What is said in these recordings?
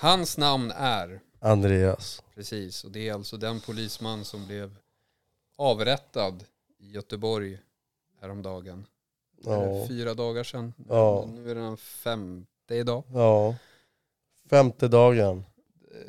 Hans namn är, Andreas. precis, och det är alltså den polisman som blev avrättad i Göteborg häromdagen. Ja. Fyra dagar sedan. Ja. Nu är det den femte idag. ja. Femte dagen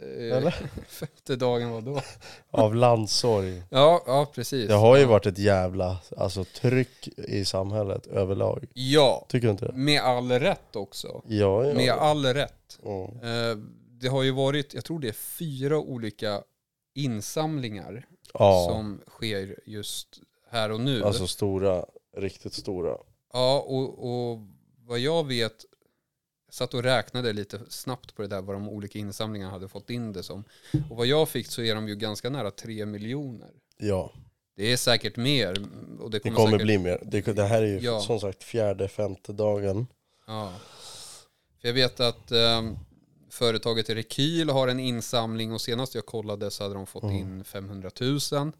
Eh, Eller? Femte dagen var då? av landsorg. Ja, ja precis. Det har ju varit ett jävla alltså, tryck i samhället överlag. Ja, Tycker du inte det? med all rätt också. Ja, ja. Med all rätt. Mm. Eh, Det har ju varit, jag tror det är fyra olika insamlingar Ja, som sker just här och nu. alltså stora, riktigt stora. Ja, och, och vad jag vet, jag satt och räknade lite snabbt på det där vad de olika insamlingarna hade fått in det som. Och vad jag fick så är de ju ganska nära tre miljoner. Ja, Det är säkert mer. Och det det kommer, kommer säkert, bli mer. Det, det här är ju Ja. som sagt fjärde, femte dagen. Ja. För jag vet att ehm, företaget Rekyl har en insamling och senast jag kollade så hade de fått Mm. in 500 000.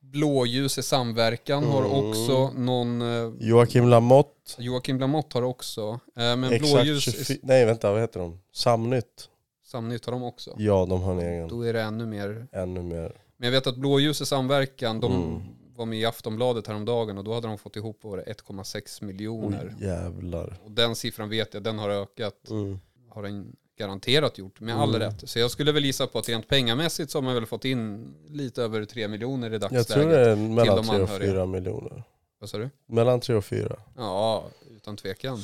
Blåljus i samverkan har Mm. också någon, eh, Joakim Lamotte, Joakim Lamotte har också, eh, men exakt Blåljus 24, nej vänta vad heter de? Samnytt. Samnytt har de också. Ja, de har en egen. Då är det ännu mer. Ännu mer. Men jag vet att Blåljus i samverkan, de Mm. var med i Aftonbladet häromdagen och då hade de fått ihop vad var det, 1,6 Oj, miljoner. jävlar. Och den siffran vet jag, den har ökat. Mm. har den garanterat gjort med all Mm. rätt. Så jag skulle väl gissa på att rent pengamässigt så har man väl fått in lite över 3 miljoner i Jag dagsläget. tror det är mellan de 3 och anhöriga. 4 miljoner. Vad sa du? Mellan 3 och 4. Ja, utan tvekan.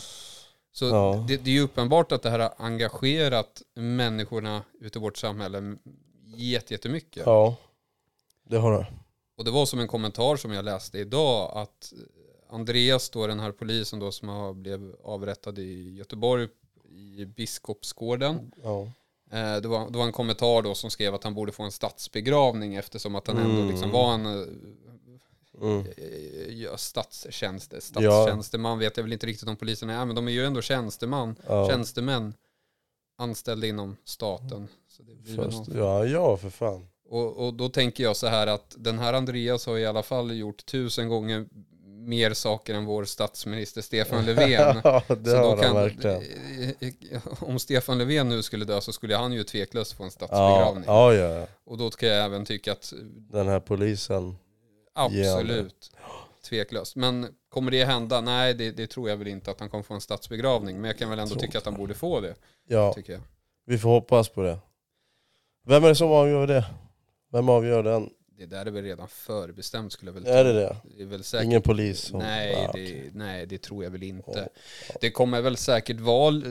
Så Ja. det, det är ju uppenbart att det här har engagerat människorna ute i vårt samhälle jätte- jättemycket. Ja, det har det. Och det var som en kommentar som jag läste idag att Andreas då, den här polisen då som har blev avrättad i Göteborg i Biskopsgården. Ja. Eh, Det var, det var en kommentar då som skrev att han borde få en statsbegravning eftersom att han ändå Mm. liksom var en eh, Mm. eh, ja, statstjänst, statstjänsteman vet jag väl inte riktigt om polisen är, men de är ju ändå tjänsteman, Ja. tjänstemän anställda inom staten. Först, ja, ja, för fan. och, och då tänker jag så här att den här Andreas har i alla fall gjort tusen gånger mer saker än vår statsminister Stefan Löfven. ja, det Så har han verkligen. Om Stefan Löfven nu skulle dö så skulle han ju tveklöst få en Ja, statsbegravning. ja, ja. Och då kan jag även tycka att Den här polisen. absolut, tveklöst. Men kommer det hända? Nej, det, det tror jag väl inte att han kommer få en statsbegravning. Men jag kan väl ändå tycka att han borde få det, Ja, tycker jag. vi får hoppas på det. Vem är det som avgör det? Vem avgör den? Det där är väl redan förbestämt skulle jag väl Är tro. det det? Det är väl säkert Ingen polis? Som, Nej, Ah, det, okej. nej, det tror jag väl inte. Ja, Det kommer väl säkert vara eh,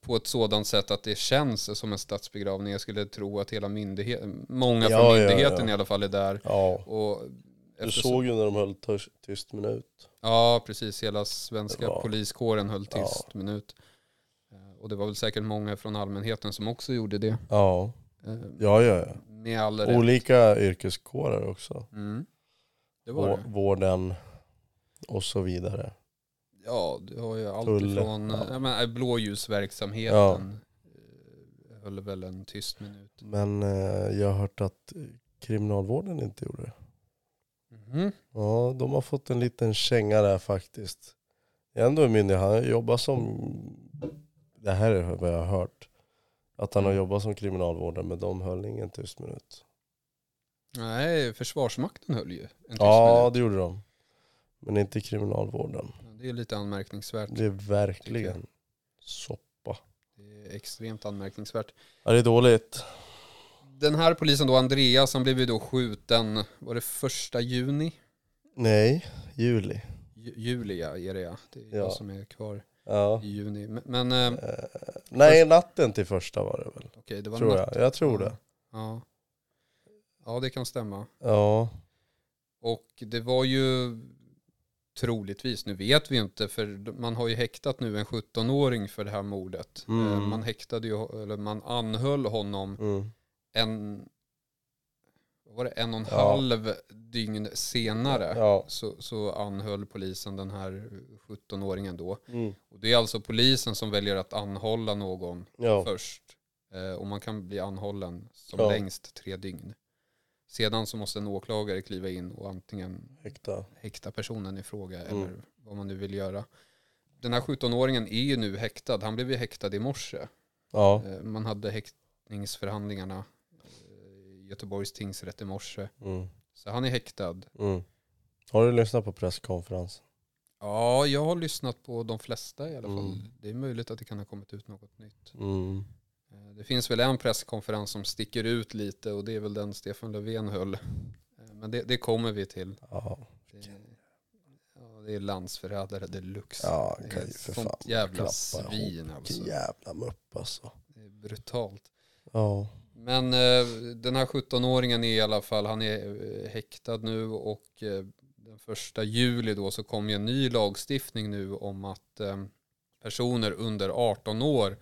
på ett sådant sätt att det känns som en statsbegravning. Jag skulle tro att hela myndigheten, många Ja, från ja, myndigheten ja. i alla fall är där. Ja, Och du eftersom- såg ju när de höll tyst, minut. Ja, precis. Hela svenska var- poliskåren höll tyst Ja. minut. Eh, Och det var väl säkert många från allmänheten som också gjorde det. Ja, Eh, ja, ja. ja. Med all rätt. Olika yrkeskårer också. Mm. Det var det. vården och så vidare. Ja, du har ju allt Tull, ifrån ja. ja. men, blåljusverksamheten. eh, Höll väl en tyst minut. Men eh, jag har hört att kriminalvården inte gjorde det. Mhm. Ja, de har fått en liten känga där faktiskt. Ändå är myndig, han jobbar som, det här är vad jag har hört. Att han har jobbat som kriminalvårdare men de höll ingen tyst minut. Nej, Försvarsmakten höll ju en tyst Ja, minut. det gjorde de. Men inte kriminalvården. Ja, Det är lite anmärkningsvärt. Det är verkligen soppa. Det är extremt anmärkningsvärt. Ja, det är dåligt. Den här polisen då, Andreas, han blev ju då skjuten, var det första juni? Nej, juli. Ju- Juli ja, är det ja. Det är Ja. jag som är kvar Ja. i juni. Men, men eh, Eh, nej, natten till första var det väl. okej, det var Tror natt. jag. Jag tror det. Ja. ja, det kan stämma. Ja. Och det var ju troligtvis, nu vet vi inte, för man har ju häktat nu en 17-åring för det här mordet. Mm. Eh, Man häktade ju, eller man anhöll honom Mm. en, var det, en och en Ja. halv dygn senare. Ja. Så, så anhöll polisen den här 17-åringen då. Mm. Och det är alltså polisen som väljer att anhålla någon Ja. först. Eh, och man kan bli anhållen som längst tre dygn. Sedan så måste en åklagare kliva in och antingen Häkta. häkta personen i fråga Mm. eller vad man nu vill göra. Den här 17-åringen är ju nu häktad. Han blev ju häktad i morse. Eh, Man hade häktningsförhandlingarna Göteborgs tingsrätt i morse. Mm. Så han är häktad. Mm. Har du lyssnat på presskonferensen? Ja, jag har lyssnat på de flesta i alla fall. Mm. Det är möjligt att det kan ha kommit ut något nytt. Mm. Eh, Det finns väl en presskonferens som sticker ut lite och det är väl den Stefan Löfven höll. Eh, Men det, det kommer vi till. Ja. Det, ja, det är landsförrädare deluxe. Ja, det är ett för sånt fan jävla klappa svin ihop. alltså. Vilken jävla mupp alltså. Det är brutalt. Ja. Men eh, den här 17-åringen är i alla fall, han är eh, häktad nu och eh, den första juli då så kom ju en ny lagstiftning nu om att personer under 18 år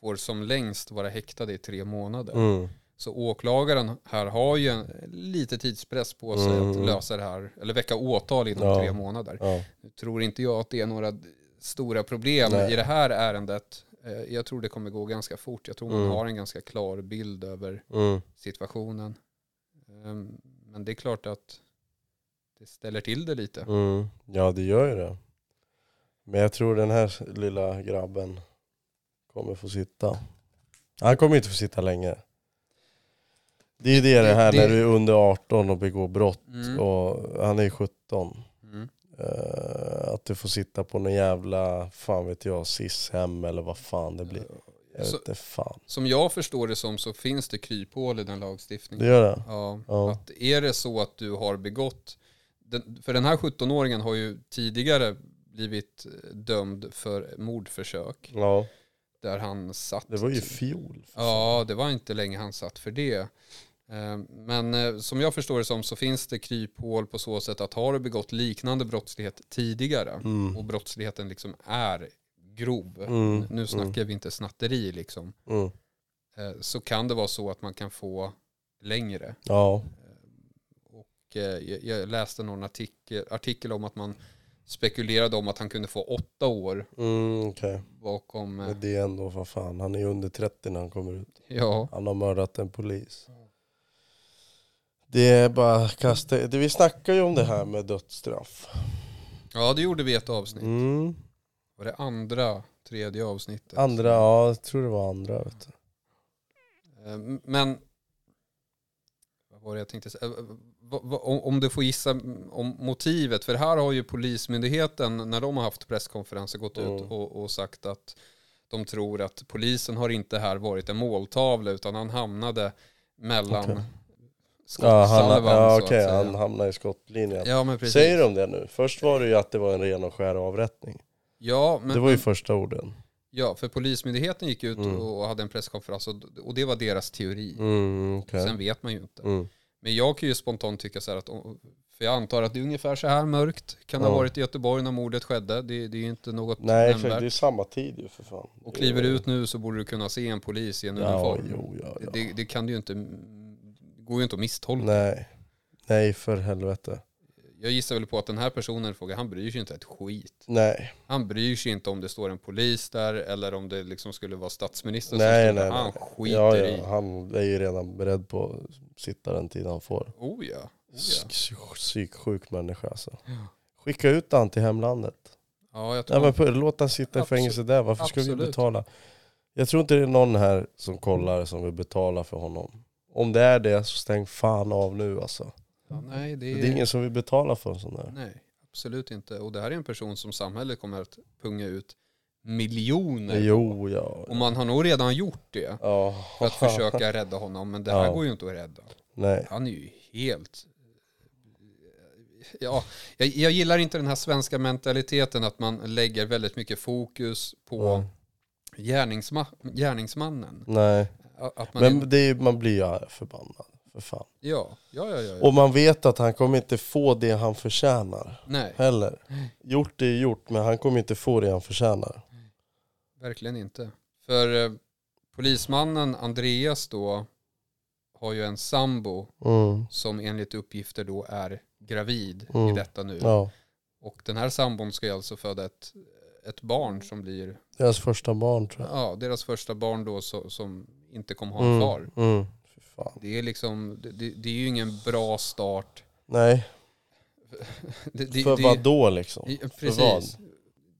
får som längst vara häktade i tre månader. Mm. Så åklagaren här har ju en, lite tidspress på sig Mm. att lösa det här, eller väcka åtal inom Ja. tre månader. Ja. Nu tror inte jag att det är några stora problem Nej. i det här ärendet. Eh, Jag tror det kommer gå ganska fort. Jag tror man Mm. har en ganska klar bild över Mm. situationen. Ehm, Men det är klart att det ställer till det lite. Mm. Ja det gör ju det. Men jag tror den här lilla grabben kommer få sitta. Han kommer inte få sitta länge. Det är ju det, det här Det- när du är under 18 och begår brott Mm. och han är 17. Eh, att du får sitta på någon jävla, fan vet jag, SIS-hem eller vad fan det blir. Jag Så- fan. Som jag förstår det som så finns det kryphål i den lagstiftningen. Det gör det? Ja, Ja. Att är det så att du har begått, den, för den här 17-åringen har ju tidigare blivit eh, dömd för mordförsök. Ja. Där han satt. Det var ju fjol. Ja, det var inte länge han satt för det. Eh, Men eh, som jag förstår det som så finns det kryphål på så sätt att har du begått liknande brottslighet tidigare Mm. och brottsligheten liksom är grov, Mm, nu snackar vi inte snatteri liksom, Mm. eh, så kan det vara så att man kan få längre. Ja. Och jag- läste någon artikel, artikel om att man spekulerade om att han kunde få åtta år Mm, okej. bakom, Men det är ändå, vad fan, han är under 30 när han kommer ut. ja, Han har mördat en polis. Det är bara kasta, det, vi snackar ju om det här med dödsstraff. ja det gjorde vi ett avsnitt. Mm. Var det andra, tredje avsnittet? Andra, ja jag tror det var andra. Vet du. Eh, Men, vad var det jag tänkte säga? Eh, Om du får gissa om motivet, för här har ju Polismyndigheten, när de har haft presskonferenser, gått ut Mm. och, och sagt att de tror att polisen har inte här varit en måltavla, utan han hamnade mellan Okej. Skottsalvan Ja, han, ja okej, säga. han hamnar i skottlinjen. Ja, men precis. Säger de det nu? Först var det ju att det var en ren och skär avrättning. Ja, men, det var ju första orden. ja, för Polismyndigheten gick ut Mm. och hade en presskonferens och, och det var deras teori. Mm, okej. Sen vet man ju inte. Mm. Men jag kan ju spontant tycka så här att, för jag antar att det är ungefär så här mörkt kan det ha varit i Göteborg när mordet skedde. Det, det är ju inte något Nej nämnvärt. det är samma tid ju för fan. Och kliver du ut nu så borde du kunna se en polis i en Ja, uniform. jo, ja, ja. Det, det kan du ju inte, går ju inte att misstolka. Nej. Nej för helvete. Jag gissar väl på att den här personen frågar, han bryr sig inte ett skit. Nej. Han bryr sig inte om det står en polis där eller om det liksom skulle vara statsministern Nej, som står nej, där. Han nej. skiter Ja, i. ja, han är ju redan beredd på att sitta den tid han får. Oh ja. Oh ja. Psyksjuk människa alltså. Ja. Skicka ut han till hemlandet. Ja, jag Ja, tror... men på- låt han sitta i Absolut. fängelse där. Varför ska vi Absolut. betala? Jag tror inte det är någon här som kollar som vill betala för honom. Om det är det så stäng fan av nu alltså. ja, nej, det Det är... är ingen som vill betala för en sån där. Nej, absolut inte. Och det här är en person som samhället kommer att punga ut miljoner. Jo, ja. Och man har nog redan gjort det ja. för att försöka rädda honom. Men det här Ja. går ju inte att rädda. Nej. Han är ju helt... Ja, jag, jag gillar inte den här svenska mentaliteten att man lägger väldigt mycket fokus på Ja. gärningsma, gärningsmannen. Nej. Att man Men det är, man blir ju förbannad. För fan. ja, ja, ja, ja, ja. Och man vet att han kommer inte få det han förtjänar. Nej, Heller. Gjort det är gjort, men han kommer inte få det han förtjänar. verkligen inte. För eh, polismannen Andreas då har ju en sambo Mm. som enligt uppgifter då är gravid i Mm. detta nu. Ja. Och den här sambon ska ju alltså föda ett, ett barn som blir, Deras första barn tror jag. ja, deras första barn då så, som inte kommer ha en Mm. far. Mm. Fy fan. Det är liksom, det, det, är ju ingen bra start. Nej, Det, det, för vad då liksom? Ja, För vad? Precis.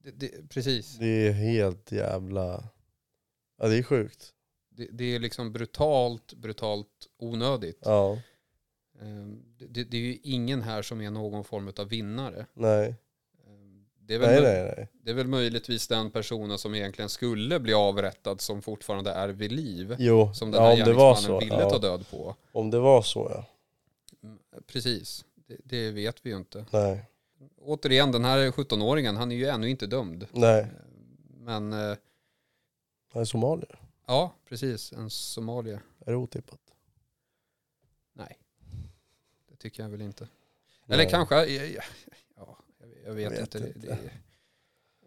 Det, det, precis. Det är helt jävla... Ja det är sjukt. Det, det är liksom brutalt, brutalt onödigt. Ja, Ehm, Det, det är ju ingen här som är någon form av vinnare. nej. Det är, väl Nej, nej, nej. det är väl möjligtvis den personen som egentligen skulle bli avrättad som fortfarande är vid liv. Jo, Som den ja, här om det var så. ville ta Ja, död på. om det var så ja. Mm, Precis, det, det vet vi ju inte. Nej, Återigen, den här 17-åringen, han är ju ännu inte dömd. nej. Men eh, Han är somalier. ja, precis, en somalier. Är det otippat? Nej, det tycker jag väl inte. Nej. Eller kanske, jag vet, Jag vet inte. Det, inte. det,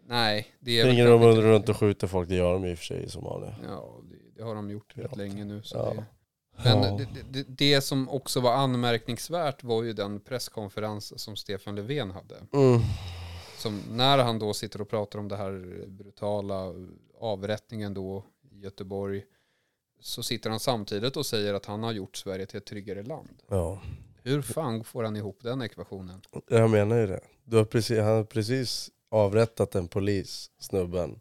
nej, det är Springer de inte- runt och skjuter folk, det gör de i och för sig i Somalia. Ja, det, det har de gjort rätt länge nu. Så Ja. det, men Ja. det, det, det som också var anmärkningsvärt var ju den presskonferens som Stefan Löfven hade. Mm. Som när han då sitter och pratar om det här brutala avrättningen då i Göteborg så sitter han samtidigt och säger att han har gjort Sverige till ett tryggare land. Ja, Hur fan får han ihop den ekvationen? jag menar ju det. Du har precis, han har precis avrättat en polis, snubben.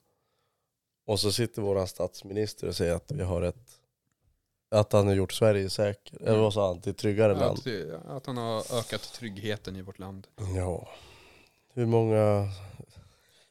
Och så sitter våran statsminister och säger att vi har ett att han har gjort Sverige säker. Eller vad sa han? Till tryggare land. Att han har ökat tryggheten i vårt land. Ja. Hur många...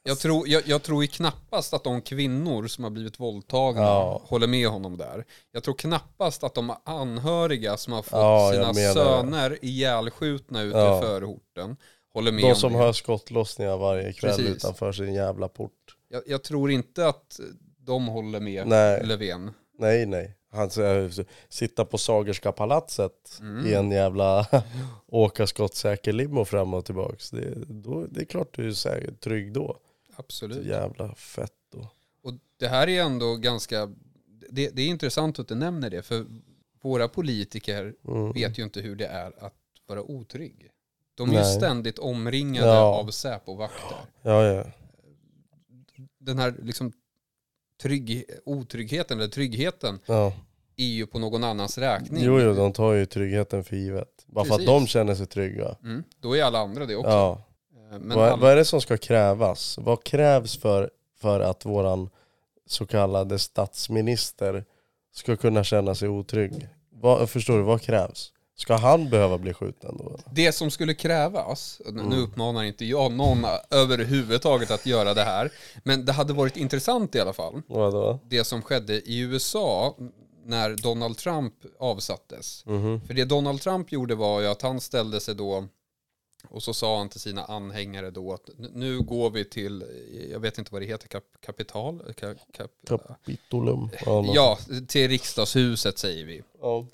Jag tror, jag, jag tror ju knappast att de kvinnor som har blivit våldtagna Ja. håller med honom där. Jag tror knappast att de anhöriga som har fått Ja, sina söner ihjälskjutna ute Ja. i förorten håller med De om som hör skottlossningar varje kväll Precis. utanför sin jävla port. Jag, jag tror inte att de håller med Nej. Löfven. Nej, nej. Han säger sitta på Sagerska palatset Mm. i en jävla åka skottsäker limo fram och tillbaks. Det, då, det är klart du är trygg då. Så Absolut. jävla fett då. Och det här är ändå ganska, det, det är intressant att du nämner det, för våra politiker Mm. vet ju inte hur det är att vara otrygg. De är ju Nej. ständigt omringade Ja. av Säpo-vakter. Ja, ja. Den här liksom trygg, otryggheten eller tryggheten ja. är ju på någon annans räkning. Jo, jo, de tar ju tryggheten för givet. Bara för att Precis. de känner sig trygga. Mm, då är alla andra det också. Ja. Men vad, alla, vad är det som ska krävas? Vad krävs för, för att våran så kallade statsminister ska kunna känna sig otrygg? Vad, förstår du, vad krävs? Ska han behöva bli skjuten då? det som skulle krävas, nu Mm. uppmanar inte jag någon överhuvudtaget att göra det här, men det hade varit intressant i alla fall. Vadå? det som skedde i USA när Donald Trump avsattes. Mhm. För det Donald Trump gjorde var ju att han ställde sig då och så sa han till sina anhängare då att "Nu- går vi till, jag vet inte vad det heter, kap, kapital? Ka, kap, Kapitolum. Ja, ja, till riksdagshuset säger vi. ja.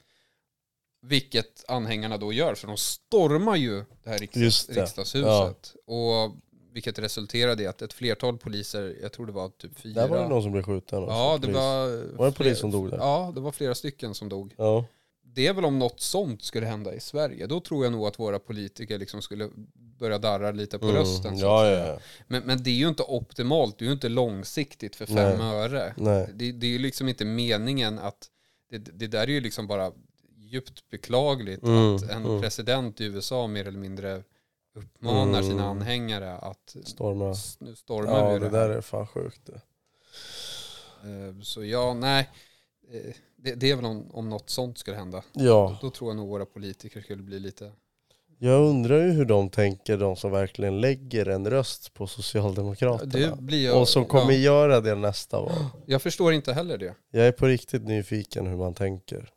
Vilket anhängarna då gör, så de stormar ju det här riksdags, det. riksdagshuset. Och vilket resulterade i att ett flertal poliser, jag tror det var typ fyra. Där var det någon som blev skjuten. också, Ja, det polis. var... Var det en polis som dog där? Ja, det var flera stycken som dog. Ja. Det är väl om något sånt skulle hända i Sverige. Då tror jag nog att våra politiker liksom skulle börja darra lite på Mm. rösten. Så Ja, ja, ja. Men, men det är ju inte optimalt, det är ju inte långsiktigt för fem Nej. öre. Nej. Det, det är ju liksom inte meningen att, det, det där är ju liksom bara djupt beklagligt Mm, att en mm. president i USA mer eller mindre uppmanar Mm. sina anhängare att Storma. nu stormar Ja, vi det det där är fan sjukt. Eh, Så ja, nej. Eh, Det, det är väl om, om något sånt skulle hända. Ja, Då tror jag nog våra politiker skulle bli lite... jag undrar ju hur de tänker, de som verkligen lägger en röst på Socialdemokraterna. Jag, Och som kommer ja, göra det nästa val. Jag förstår inte heller det. Jag är på riktigt nyfiken hur man tänker.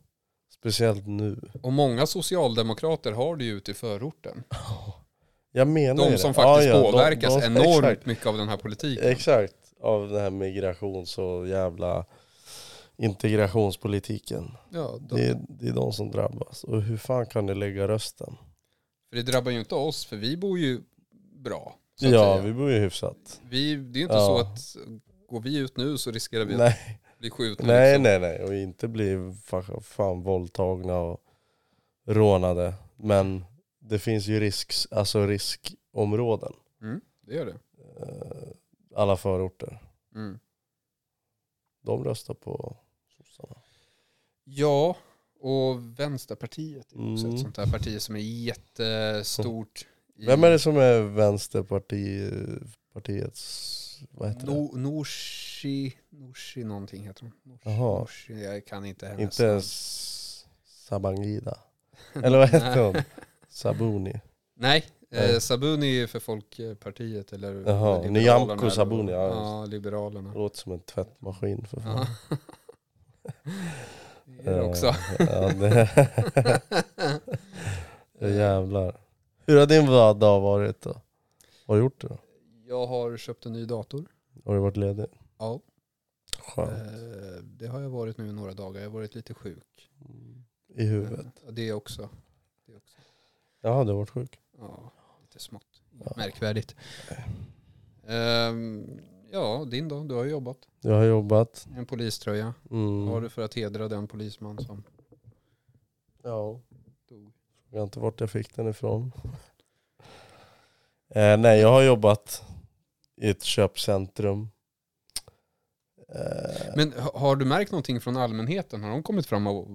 Speciellt nu. Och många socialdemokrater har det ju ute i förorten. Jag menar De det. som faktiskt Ja, ja, de- påverkas de- enormt Exakt, mycket av den här politiken. exakt. Av den här migrations och jävla integrationspolitiken. Ja, de, Det är, det är de som drabbas. Och hur fan kan det lägga rösten? För det drabbar ju inte oss, för vi bor ju bra. att Ja, säga. vi bor ju hyfsat. vi, det är inte Ja. så att går vi ut nu så riskerar vi att Nej, bli skjutna. nej, liksom. nej, nej. Och inte bli fan, fan våldtagna och rånade. Men det finns ju risks, alltså riskområden. Mm, det gör det. Eh, Alla förorter. Mm. De röstar på. Ja, och Vänsterpartiet är också Mm. ett sånt här parti som är jättestort. i- Vem är det som är Vänsterpartiets vad heter det? No, Norsi, Norsi någonting heter hon. Norsi, Jaha. Norsi, jag kan inte hennes Inte namn. Sabangida. Eller vad heter hon? Sabuni. Nej, eh. Sabuni är för Folkpartiet eller Jaha, Nyamko Sabuni, ja, Ja, Liberalerna. Låter som en tvättmaskin för fan. Ja. Det är det också. Ja, det... Ja, jävlar. Hur har din dag varit då? Vad har du gjort då? Jag har köpt en ny dator. Har du varit ledig? Ja, Skönt. eh, det har jag varit nu i några dagar. Jag har varit lite sjuk. I huvudet? Eh, Det också. Det också. Jaha, du har varit sjuk? Ja, lite smått. Ja. Märkvärdigt. Ehm, ja, din då? Du har ju jobbat. Jag har jobbat. En poliströja. Mm. Har du för att hedra den polisman som Ja. dog? Jag vet inte vart jag fick den ifrån. eh, nej, jag har jobbat i ett köpcentrum. Eh, Men ha- har du märkt någonting från allmänheten? Har de kommit fram och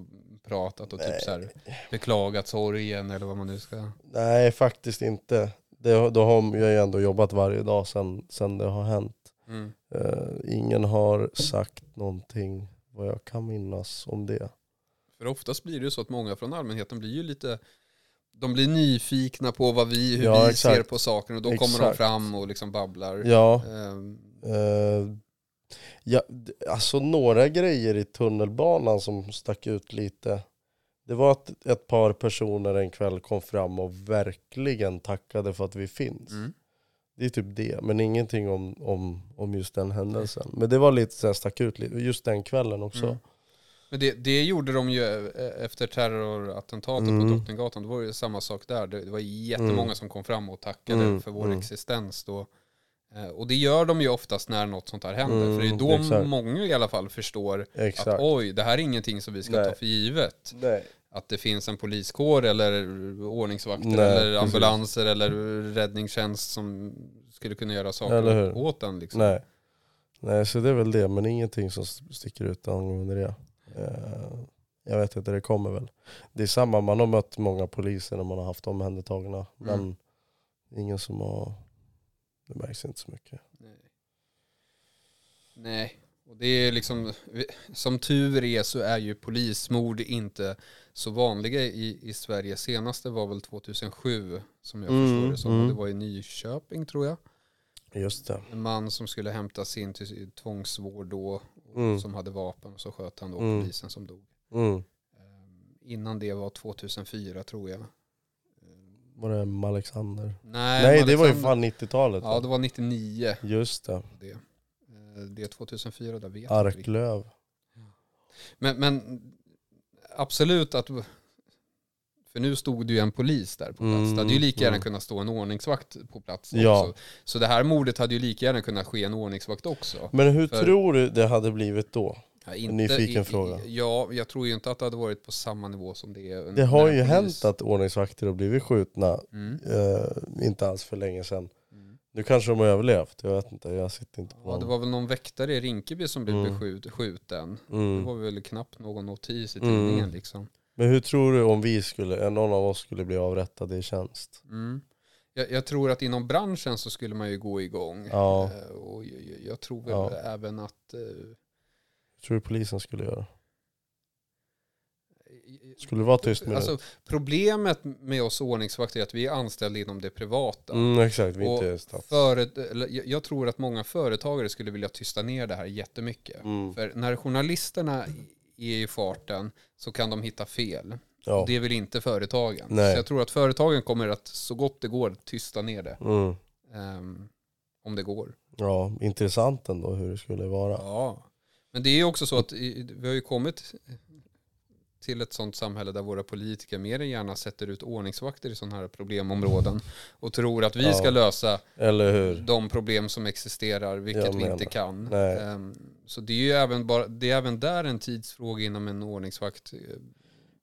pratat och typ så här beklagat sorgen eller vad man nu ska... nej, faktiskt inte. Det, då har jag ju ändå jobbat varje dag sedan, sedan det har hänt. Mm. Eh, ingen har sagt någonting vad jag kan minnas om det. För oftast blir det ju så att många från allmänheten blir ju lite de blir nyfikna på vad vi, hur Ja, vi exakt. ser på saker och då kommer de Exakt. fram och liksom babblar. Ja, eh, ja, alltså några grejer i tunnelbanan som stack ut lite. Det var att ett par personer en kväll kom fram och verkligen tackade för att vi finns. mm. Det är typ det, men ingenting om, om, om just den händelsen. Men det var lite så här, stack ut just den kvällen också. Mm. Men det, det gjorde de ju eh, efter terrorattentatet Mm. på Drottninggatan. Det var ju samma sak där. Det det var jättemånga Mm. som kom fram och tackade Mm, för vår mm. existens då. Eh, Och det gör de ju oftast när något sånt här händer. Mm, för det är då exakt. många i alla fall förstår Exakt. att oj, det här är ingenting som vi ska Nej. ta för givet. Nej. Att det finns en poliskår eller ordningsvakter Nej, eller precis. ambulanser eller räddningstjänst som skulle kunna göra saker åt den. Liksom. Nej. Nej, så det är väl det, men ingenting som sticker ut angående det. Eh, Jag vet inte, det kommer väl. Det är samma, man har mött många poliser när man har haft omhändertagna. Men Mm. ingen som har, det märks inte så mycket. Nej. Nej, och det är liksom, som tur är så är ju polismord inte så vanliga i, i Sverige. Senaste var väl 2007 som jag Mm, förstår det som. mm. Det var i Nyköping tror jag. Just det. En man som skulle hämtas in till tvångsvård då. och Mm. Som hade vapen och så sköt han då Mm. polisen som dog. Mm. Ehm, Innan det var 2004 tror jag. Var det Alexander? Nej, Nej, det var ju Alexander- fan 90-talet. Ja, det var 99. Just det. Det, det är 2004, där vet jag inte. Arklöv. Men, men absolut att... För nu stod det ju en polis där på plats. Mm, det hade ju lika gärna mm. kunnat stå en ordningsvakt på plats Ja. också. Så det här mordet hade ju lika gärna kunnat ske en ordningsvakt också. Men hur För- tror du det hade blivit då? Ja, nyfiken fråga. Ja, jag tror ju inte att det hade varit på samma nivå som det är. Det har ju polis- hänt att ordningsvakter har blivit skjutna, Mm. eh, inte alls för länge sedan. Mm. Nu kanske de har överlevt, jag vet inte, jag sitter inte på Ja, det var väl någon väktare i Rinkeby som blev Mm. beskjut, skjuten. Det mm. var väl knappt någon notis i Mm. tidningen liksom. Men hur tror du om vi skulle, någon av oss skulle bli avrättade i tjänst? Mm. Jag, jag tror att inom branschen så skulle man ju gå igång. Ja. Eh, Och jag, jag- jag tror väl Ja. även att... eh, Hur tror du polisen skulle göra? Skulle det vara tyst med alltså, Problemet med oss ordningsvakter är att vi är anställda inom det privata. Mm, exakt, vi inte stats. Jag, tror att många företagare skulle vilja tysta ner det här jättemycket. Mm. För när journalisterna är i farten så kan de hitta fel. Ja. Det vill inte företagen. Nej. Så jag tror att företagen kommer att så gott det går tysta ner det. Mm. ehm, om det går. ja, intressant ändå hur det skulle vara. Ja. Men det är ju också så att vi har ju kommit till ett sånt samhälle där våra politiker mer än gärna sätter ut ordningsvakter i sådana här problemområden och tror att vi Ja. ska lösa de problem som existerar, vilket vi inte kan. Ehm, Så det är ju även, bara, det är även där en tidsfråga innan en ordningsvakt eh,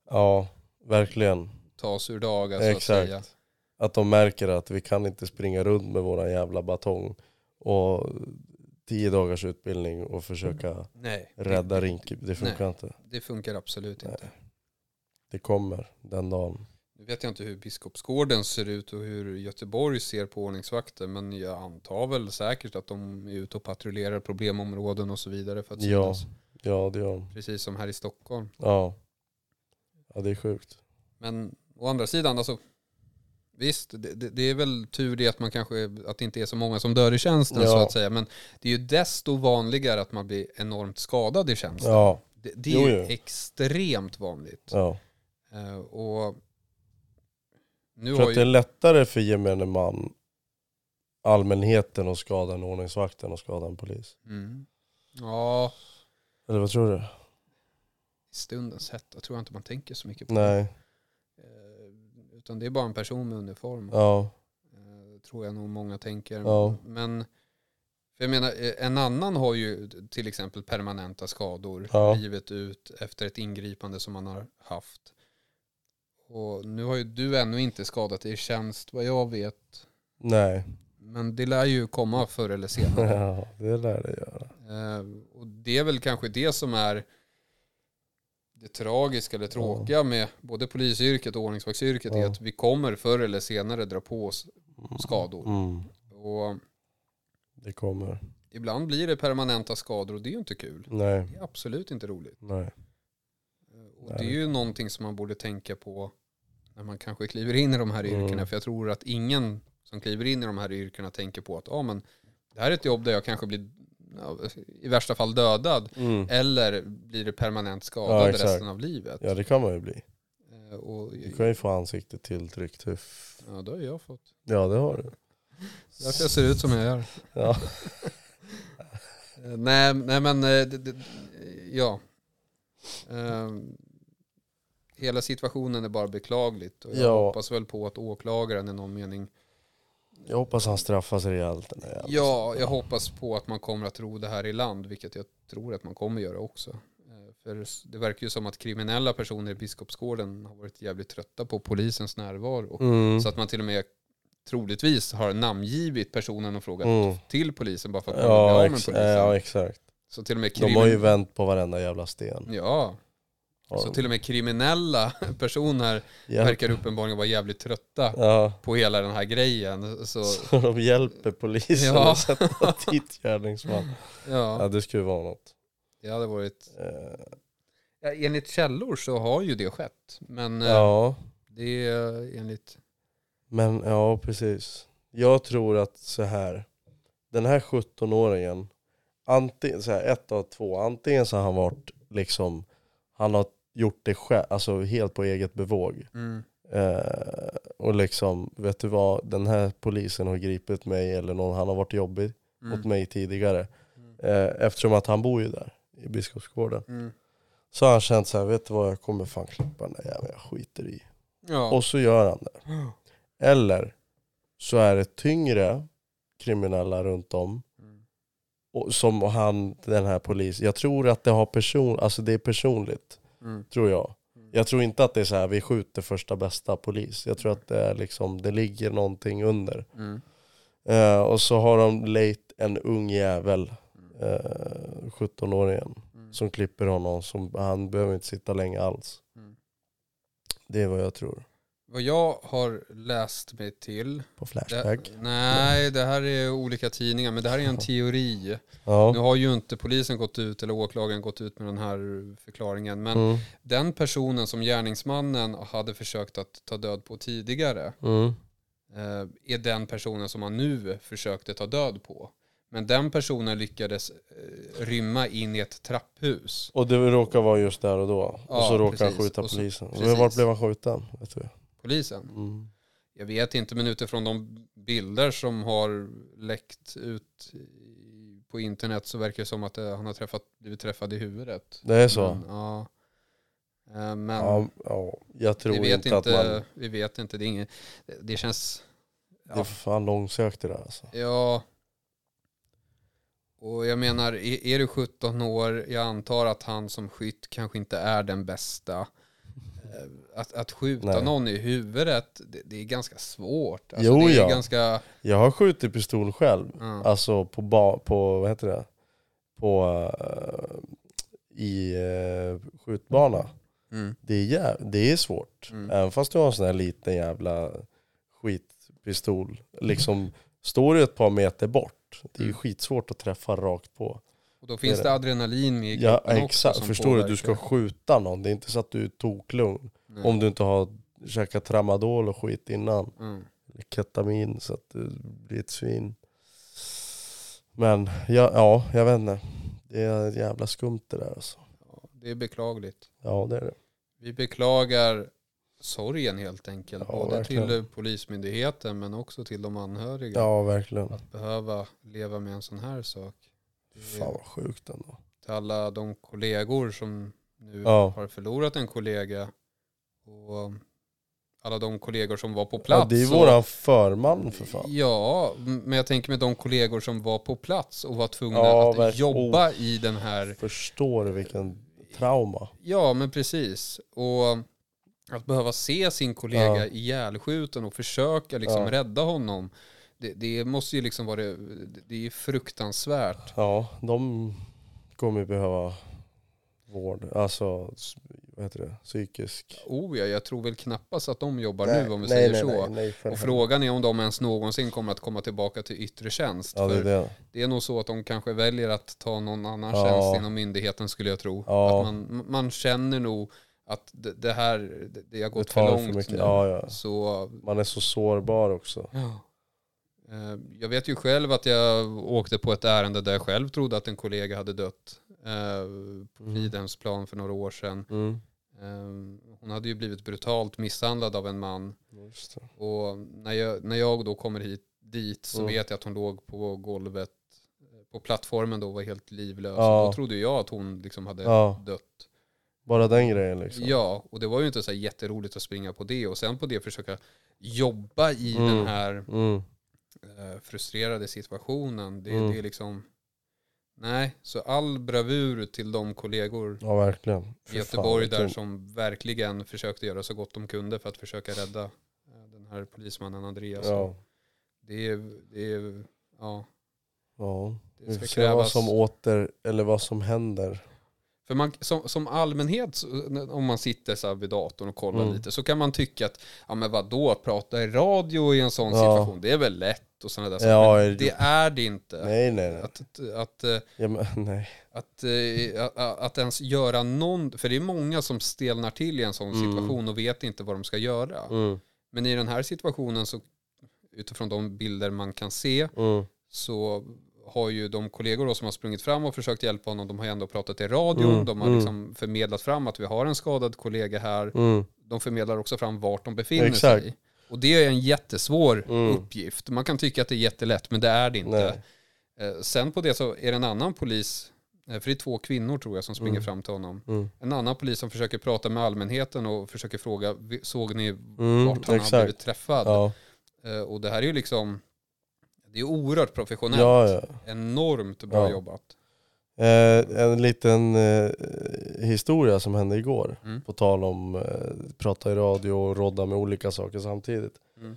Ja, verkligen. tas ur dagar så att säga. Exakt. Att de märker att vi kan inte springa runt med våran jävla batong och tio dagars utbildning och försöka Nej, rädda det, Rinkeby. Det funkar inte. det funkar absolut Nej. inte. Det kommer den dagen. Nu vet jag inte hur Biskopsgården ser ut och hur Göteborg ser på ordningsvakter. Men jag antar väl säkert att de är ute och patrullerar problemområden och så vidare. För att Ja. synas. Ja det gör de. Precis som här i Stockholm. Ja. Ja det är sjukt. Men å andra sidan, alltså visst, det, det, det är väl tur det att man kanske, att det inte är så många som dör i tjänsten Ja. så att säga. Men det är ju desto vanligare att man blir enormt skadad i tjänsten. Ja. Det, det är Jo, ju extremt vanligt. ja. Eh, och nu har att det är ju, lättare för gemene man, allmänheten att skada en ordningsvakt än att skada en polis. mm, ja, Eller vad tror du? i stundens hetta tror jag inte man tänker så mycket på. Nej. Eh, utan det är bara en person med uniform. Ja. Eh, tror jag nog många tänker. Ja. Men för jag menar, eh, en annan har ju till exempel permanenta skador Ja. livet ut efter ett ingripande som man har haft. Och nu har ju du ännu inte skadat dig i tjänst vad jag vet. Nej. Men det lär ju komma förr eller senare. Ja, det lär det göra. Eh, och det är väl kanske det som är det tragiska eller tråkiga med både polisyrket och ordningsvaktsyrket är Ja. att vi kommer förr eller senare dra på oss skador. Mm. Och Det kommer. ibland blir det permanenta skador och det är ju inte kul. Nej. Det är absolut inte roligt. Nej. Och Nej. det är ju någonting som man borde tänka på när man kanske kliver in i de här yrkena. Mm. För jag tror att ingen som kliver in i de här yrkena tänker på att ah, men det här är ett jobb där jag kanske blir ja, i värsta fall dödad. Mm. Eller blir det permanent Ja, skadad exakt. resten av livet. Ja det kan man ju bli. Eh, Och, Du kan ju få ansiktet tilltryckt. Ja, det har jag fått. Ja det har du. Därför jag ser ut som jag gör. Ja. Eh, Nej, nej men, eh, det, det, ja. Eh, Hela situationen är bara beklagligt. Och jag Ja. hoppas väl på att åklagaren i någon mening Jag hoppas han straffas rejält den där jäveln. Ja, jag hoppas på att man kommer att ro det här i land, vilket jag tror att man kommer göra också. Eh, För det verkar ju som att kriminella personer i Biskopsgården har varit jävligt trötta på polisens närvaro. Mm. Så att man till och med troligtvis har namngivit personen och frågat Mm. till polisen bara för att vill bli Ja, av med polisen. ja exakt. Så till och med De har ju krimin- vänt på varenda jävla sten. Ja, så till och med kriminella personer Hjälp- verkar uppenbarligen vara jävligt trötta Ja, på hela den här grejen. Så så de hjälper polisen Ja. att sätta dit gärningsman. Ja ja, det skulle vara något. det hade varit Eh, Ja, enligt källor så har ju det skett. Men eh, Ja, det är enligt... men ja precis. Jag tror att så här. Den här 17-åringen, antingen, så här, ett av två, antingen så har han varit liksom, han har gjort det själv, alltså helt på eget bevåg. Mm, Eh, och liksom, vet du vad, den här polisen har gripit mig eller någon, han har varit jobbig mot mm, mig tidigare. Mm. Eh, eftersom att han bor ju där i Biskopsgården. mm. Så har han känt så här, vet du vad, jag kommer fan klippa den där jäveln, jag skiter i. Ja. Och så gör han det. Eller så är det tyngre kriminella runt om. Mm, Och som han, den här polisen, jag tror att det har person, alltså det är personligt. Mm, Tror jag. Mm. Jag tror inte att det är så här, vi skjuter första bästa polis. Jag tror att det är liksom, det ligger någonting under. mm, Eh, och så har de lejt en ung jävel, eh, 17-åringen, mm, som klipper honom. Som, han behöver inte sitta länge alls. mm. Det är vad jag tror. Vad jag har läst mig till... På Det, Flashback. nej, det här är olika tidningar, men det här är en teori. Nu Ja. har ju inte polisen gått ut, eller åklagaren gått ut med den här förklaringen, men Mm. den personen som gärningsmannen hade försökt att ta död på tidigare, Mm. eh, är den personen som han nu försökte ta död på. Men den personen lyckades eh, rymma in i ett trapphus. Och det råkar vara just där och då. och Ja, så råkar precis. han skjuta Och så- polisen. precis. Vart blev han skjuten? Vet du? Polisen. Mm. Jag vet inte, men utifrån de bilder som har läckt ut på internet så verkar det som att eh, han har träffat, blivit träffad i huvudet. Det är så? Men, ja. Eh, Men Ja, ja, jag tror vi vet inte, inte, att man... vi vet inte, det är inget, det- känns, Det är fan långsökt det där alltså. ja. Och jag menar, är är du 17 år, jag antar att han som skytt kanske inte är den bästa. Eh, Att, att skjuta Nej. någon i huvudet, det, det är ganska svårt. Alltså, Jo, ja. ganska, Jag har skjutit pistol själv. ja. Alltså på, ba, på vad heter det? På, eh, i uh, skjutbana. Mm. Det är, jä- det är svårt. Mm. Även fast du har en sån här liten jävla skitpistol. Liksom, står du ett par meter bort, det är ju Mm. skitsvårt att träffa rakt på. Och då finns Det det, adrenalin med i Ja exakt, förstår du? Du ska skjuta någon, det är inte så att du är toklugn. Nej. Om du inte har käkat tramadol och skit innan. Mm. Ketamin så att du blir ett svin. Men ja, ja, jag vet inte. Det är jävla skumt det där alltså. Ja, det är beklagligt. Ja det är det. Vi beklagar sorgen helt enkelt. Ja, både verkligen. till polismyndigheten men också till de anhöriga. Ja verkligen. Att behöva leva med en sån här sak. Fan vad sjukt ändå. till alla de kollegor som nu Ja. har förlorat en kollega. Och alla de kollegor som var på Ja, plats. det är och- våran förman för fan. Ja, men jag tänker med de kollegor som var på plats och var tvungna Ja, att verkligen. jobba i den här... Förstår du vilken trauma? Ja, men precis. Och att behöva se sin kollega Ja. ihjälskjuten och försöka liksom Ja. rädda honom. Det, det måste ju liksom vara det, det är fruktansvärt. Ja, de kommer ju behöva vård. Alltså, vad heter det? Psykisk. Oh ja, jag tror väl knappast att de jobbar Nej, nu om vi nej, säger nej, så. Nej, Och frågan är om de ens någonsin kommer att komma tillbaka till yttre tjänst. Ja, det det. det är nog så att de kanske väljer att ta någon annan Ja. tjänst inom myndigheten skulle jag tro. Ja. Att man, man känner nog att det, det här det, har gått för långt för nu. Ja, ja. Så Man är så sårbar också. ja. Eh, jag vet ju själv att jag åkte på ett ärende där jag själv trodde att en kollega hade dött. eh, På Mm. Fridhemsplan för några år sedan. Mm. Eh, Hon hade ju blivit brutalt misshandlad av en man. Och när jag, när jag då kommer hit, dit så Mm. vet jag att hon låg på golvet på plattformen då var helt livlös. Ja. Då trodde jag att hon liksom hade Ja. dött. Bara den grejen liksom. Ja, och det var ju inte så jätteroligt att springa på det och sen på det försöka jobba i Mm. den här Mm. Eh, frustrerade situationen. Det, Mm. det är liksom, nej, så all bravur till de kollegor Ja verkligen. i Göteborg fan, där som verkligen försökte göra så gott de kunde för att försöka rädda eh, den här polismannen Andreas. Ja. Det är, det är, ja, ja. det Vi får se vad som åter, eller vad som händer. För man, som, som allmänhet, om man sitter så vid datorn och kollar Mm. lite, så kan man tycka att, ja men vadå, att prata i radio i en sån Ja. situation, det är väl lätt och sådana där saker. Ja, Men det- är det inte. Nej nej nej. Att, att, att, eh, Ja, men, nej. att, eh, att, att ens göra någon, för det är många som stelnar till i en sån Mm. situation och vet inte vad de ska göra. Mm. Men i den här situationen så, utifrån de bilder man kan se, Mm. så har ju de kollegor då som har sprungit fram och försökt hjälpa honom, de har ju ändå pratat i radion, Mm, de har mm. liksom förmedlat fram att vi har en skadad kollega här, Mm. de förmedlar också fram vart de befinner Exakt. sig. Och det är en jättesvår Mm. uppgift. Man kan tycka att det är jättelätt, men det är det inte. Nej. Eh, Sen på det så är det en annan polis, eh, för det är två kvinnor tror jag som springer Mm. fram till honom. Mm. En annan polis som försöker prata med allmänheten och försöker fråga, "Vi- såg ni Mm, vart han har exakt. blivit träffad? Ja. Eh, Och det här är ju liksom, det är oerhört professionellt. Ja, ja. Enormt bra Ja. jobbat. Eh, en liten eh, historia som hände igår. Mm. På tal om eh, prata i radio och rodda med olika saker samtidigt. Mm.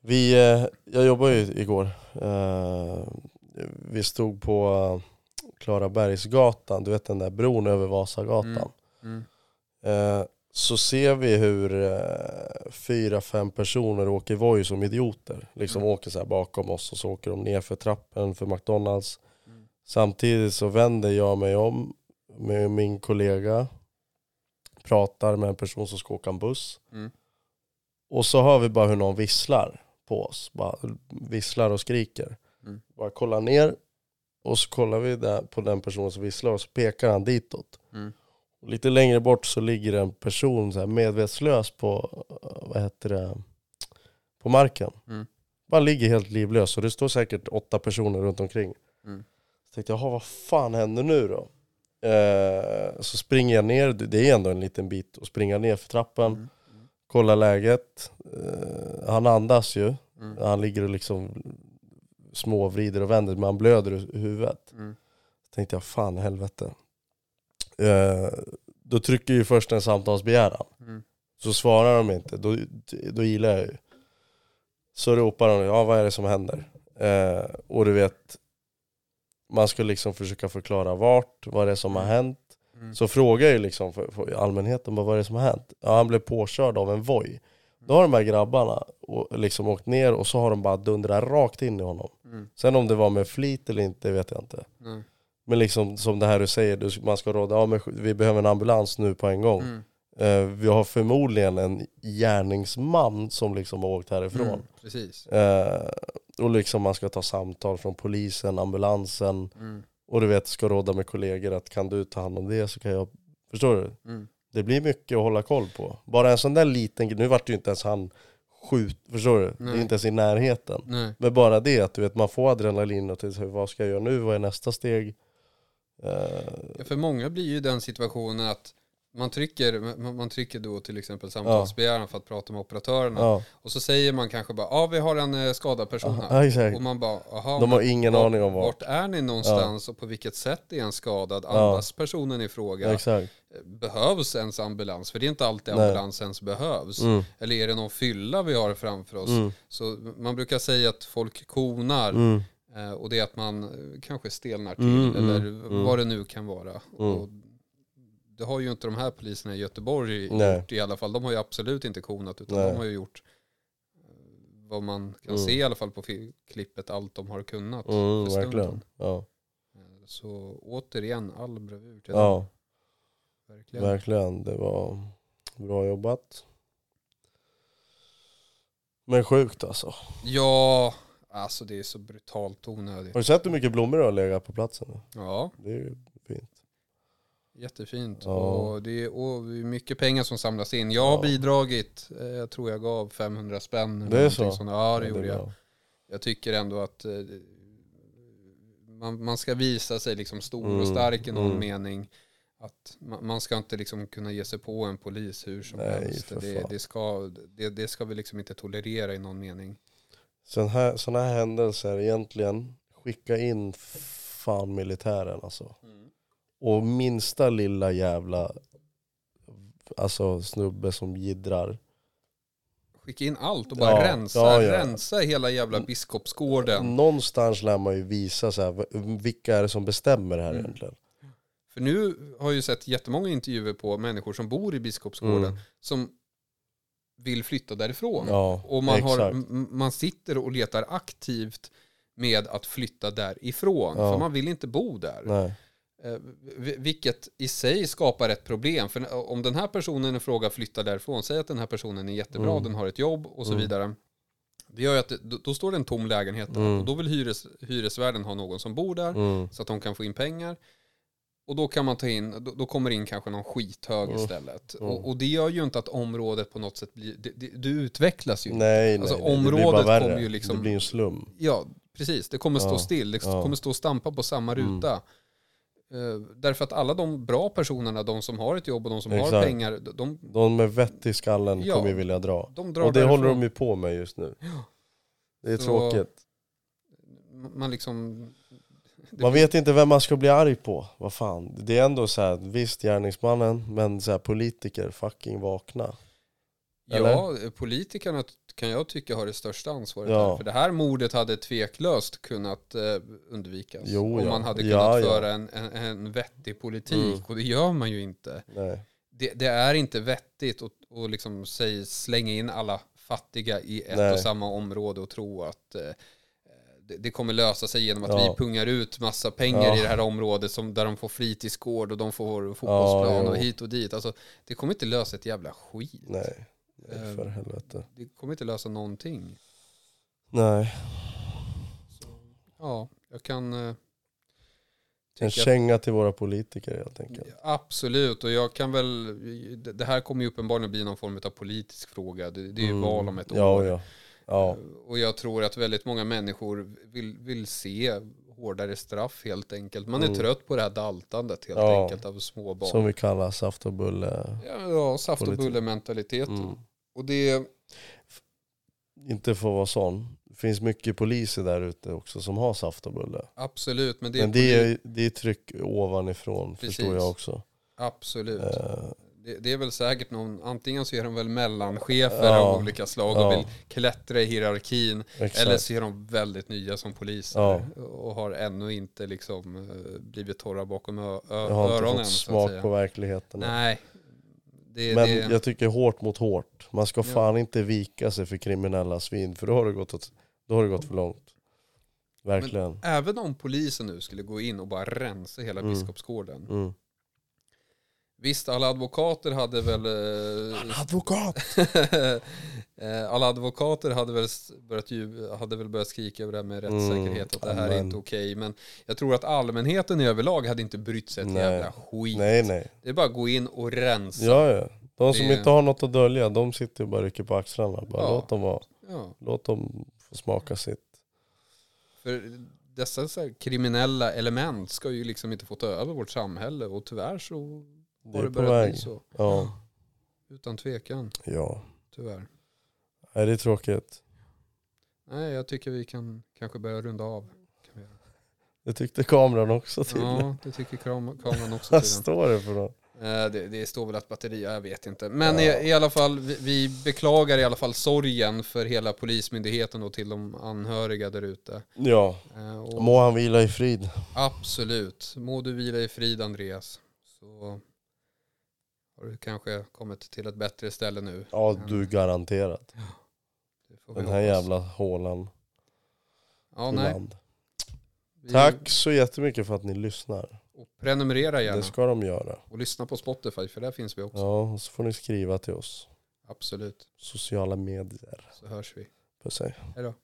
Vi, eh, jag jobbade ju igår. Eh, vi stod på eh, Klarabergsgatan, du vet den där bron över Vasagatan. Mm. Så ser vi hur eh, fyra, fem personer åker Voi som idioter. Liksom Mm. åker så här bakom oss och så åker de ner för trappen för McDonalds. Mm. Samtidigt så vänder jag mig om med min kollega. Pratar med en person som ska åka en buss. Mm. Och så hör vi bara hur någon visslar på oss. Bara visslar och skriker. Mm. Bara kollar ner och så kollar vi där på den personen som visslar och så pekar han ditåt. Mm. Och lite längre bort så ligger en person så här medvetslös på, vad heter det, på marken. Mm. Bara ligger helt livlös och det står säkert åtta personer runt omkring. Mm. Så tänkte jag, "Jaha, vad fan händer nu då? Eh, så springer jag ner, det är ändå en liten bit, och springer ner för trappan, Mm. kollar läget. Eh, han andas ju, Mm. han ligger och liksom småvrider och vänder, men han blöder ur huvudet. Mm. Så tänkte jag, fan helvete. Eh, då trycker ju först en samtalsbegäran. Mm. Så svarar de inte, då, då gillar jag ju. Så ropar de, ja vad är det som händer? Eh, och du vet, man ska liksom försöka förklara vart, vad det är som har hänt. Mm. Så frågar ju liksom för, för allmänheten bara, vad är det som har hänt? Ja han blev påkörd av en Voi. Då har de här grabbarna och liksom åkt ner och så har de bara dundrat rakt in i honom. Mm. Sen om det var med flit eller inte vet jag inte. Nej. Men liksom som det här du säger, man ska råda, ja men vi behöver en ambulans nu på en gång. Mm. Eh, vi har förmodligen en gärningsman som liksom har åkt härifrån. Mm. Precis. Eh, och liksom man ska ta samtal från polisen, ambulansen Mm. och du vet ska råda med kollegor att kan du ta hand om det så kan jag, förstår du? Mm. Det blir mycket att hålla koll på. Bara en sån där liten nu vart ju inte ens han skjut, förstår du? Det Nej. är inte ens i närheten. Nej. Men bara det att du vet man får adrenalin och till sig, vad ska jag göra nu, vad är nästa steg? Ja, för många blir ju den situationen att man trycker, man, trycker då till exempel samtalsbegäran för att prata med operatörerna. ja, Och så säger man kanske bara, ja vi har en eh, skadad person här. ja. Och man bara, aha, De har ingen vart- aning om vart. Vart är ni någonstans och på vilket sätt är en skadad? Ja. Andas personen i fråga? Behövs ens ambulans? För det är inte alltid Nej. ambulans ens behövs. Mm. Eller är det någon fylla vi har framför oss? Mm. Så man brukar säga att folk konar Mm. Eh, och det är att man eh, kanske stelnar till Mm, mm, eller mm. vad det nu kan vara. Mm. Det har ju inte de här poliserna i Göteborg Nej. gjort i alla fall. De har ju absolut inte konat utan Nej. de har ju gjort eh, vad man kan Mm. se i alla fall på klippet allt de har kunnat. Mm, verkligen. Ja. Så återigen, all bravur till ja. Verkligen. verkligen. Det var bra jobbat. Men sjukt alltså. Ja, alltså det är så brutalt onödigt. Har du sett hur mycket blommor det har legat på platsen? Ja, Det är ju fint. jättefint. Ja. Och, det är, och mycket pengar som samlas in. Jag har Ja. bidragit, eh, jag tror jag gav 500 spänn. eller Det är så? sånt. Ja, det Ja, gjorde jag. Jag tycker ändå att eh, man, man ska visa sig liksom stor och Mm, stark i någon mm. mening. Att man, man ska inte liksom kunna ge sig på en polis hur som Nej, helst. Det, det, ska, det, det ska vi liksom inte tolerera i någon mening. Sådana här, såna här händelser egentligen, skicka in fan militären alltså. Och minsta lilla jävla alltså snubbe som gidrar. Skicka in allt och bara Ja, rensa, ja, ja. rensa hela jävla Biskopsgården. Någonstans lär man ju visa så här, vilka är det som bestämmer här Mm. egentligen. För nu har jag ju sett jättemånga intervjuer på människor som bor i Biskopsgården Mm. som vill flytta därifrån. Ja, Och man, har, exakt. man sitter och letar aktivt med att flytta därifrån. Ja. För man vill inte bo där. Nej. Eh, vi- Vilket i sig skapar ett problem. För om den här personen i fråga flyttar därifrån, säg att den här personen är jättebra, Mm. den har ett jobb och så Mm. vidare. Det gör ju att då, då står det en tom lägenhet där. Mm. Och då vill hyres, hyresvärden ha någon som bor där Mm. så att de kan få in pengar. Och då kan man ta in, då, då kommer in kanske någon skithög Mm. istället. Mm. Och, och det gör ju inte att området på något sätt blir, det, det, du utvecklas ju. Nej, Alltså, nej, nej. det blir bara området värre. kommer ju liksom- Det blir en slum. Ja, precis. Det kommer stå Ja. still. Det Ja. kommer stå och stampa på samma Mm. ruta. Eh, därför att alla de bra personerna, de som har ett jobb och de som har Exakt. pengar, de, De med vett i skallen Ja. kommer ju vilja dra. de Och det därifrån. håller de ju på med just nu. Det är Så- tråkigt. Man liksom... Man vet inte vem man ska bli arg på. Vad fan. Det är ändå så här, visst gärningsmannen, men så här, politiker, fucking vakna. Ja, politikerna kan jag tycka har det största ansvaret Ja. här. För det här mordet hade tveklöst kunnat eh, undvikas. Jo, om ja. man hade kunnat ja. föra en, en, en vettig politik. Mm. Och det gör man ju inte. Nej. Det, det är inte vettigt att, att liksom säg, slänga in alla fattiga i ett Nej. och samma område och tro att eh, det, kommer lösa sig genom att Ja. vi pungar ut massa pengar Ja. i det här området som, där de får fritidsgård och de får fotbollsplan jo. och hit och dit. Alltså, det kommer inte lösa ett jävla skit. Nej. Ehm. för helvete. Det kommer inte lösa någonting. Nej. Ja, jag kan eh, En känga till våra politiker helt enkelt. Absolut, och jag kan väl, det- här kommer ju uppenbarligen bli någon form av politisk fråga. Det, det är ju Mm. val om ett Ja, år. ja. Ja, Och jag tror att väldigt många människor vill, vill se hårdare straff helt enkelt. Man är Mm. trött på det här daltandet helt Ja. enkelt av små barn. som vi kallar saft och bulle. Ja, ja, saft och Politik. bulle-mentaliteten. Mm. Och det, Inte för att vara sån. Det finns mycket poliser där ute också som har saft och bulle. absolut, men det är, Men det är, det är tryck ovanifrån Precis. förstår jag också. absolut. Eh, det, det är väl säkert någon, antingen så är de väl mellanchefer Ja. av olika slag och Ja. vill klättra i hierarkin. Exakt. Eller så är de väldigt nya som poliser Ja. och har ännu inte liksom eh, blivit torra bakom ö- ö- jag har inte öronen. fått så att smak på verkligheten. Nej. Det, Men det, jag tycker hårt mot hårt. Man ska fan inte vika sig för kriminella svin för då har det gått, åt, då har det gått för långt. Verkligen. även om polisen nu skulle gå in och bara rensa hela Mm. Biskopsgården. Mm. Visst, alla advokater hade väl... eh, Advokat! Eh, alla advokater hade väl, börjat, ju- hade väl börjat skrika över det här med rättssäkerhet, att det här är amen. inte okej. Men jag tror att allmänheten i överlag hade inte brytt sig ett Nej. jävla skit. Nej nej. Det är bara att gå in och rensa. Ja ja. De som Det- inte har något att dölja, de sitter och bara rycker på axlarna. Bara Ja. låt dem vara. Ja, Låt dem få smaka sitt. för dessa så här kriminella element ska ju liksom inte få ta över vårt samhälle och tyvärr så Det har är det börjat bli så. Ja. Utan tvekan, Ja. tyvärr. Nej, det är tråkigt. Nej, jag tycker vi kan kanske börja runda av. Kan vi. Det tyckte kameran också till. Ja, det tycker kam- kameran också Vad tydligen. står det för något? Eh, Det, det står väl att batteri, jag vet inte. Men Ja. i, i alla fall, vi, vi beklagar i alla fall sorgen för hela polismyndigheten och till de anhöriga där ute. Ja, Eh, och må han vila i frid. Absolut. Må du vila i frid Andreas. Så har du kanske kommit till ett bättre ställe nu. Ja, du garanterat. vi Den här hoppas. jävla hålan Ja, i nej. land. Vi- Tack så jättemycket för att ni lyssnar. Och prenumerera gärna. Det ska de göra. Och lyssna på Spotify för där finns vi också. Ja, och så får ni skriva till oss. Absolut. Sociala medier. Så hörs vi. Puss hej. Hej då.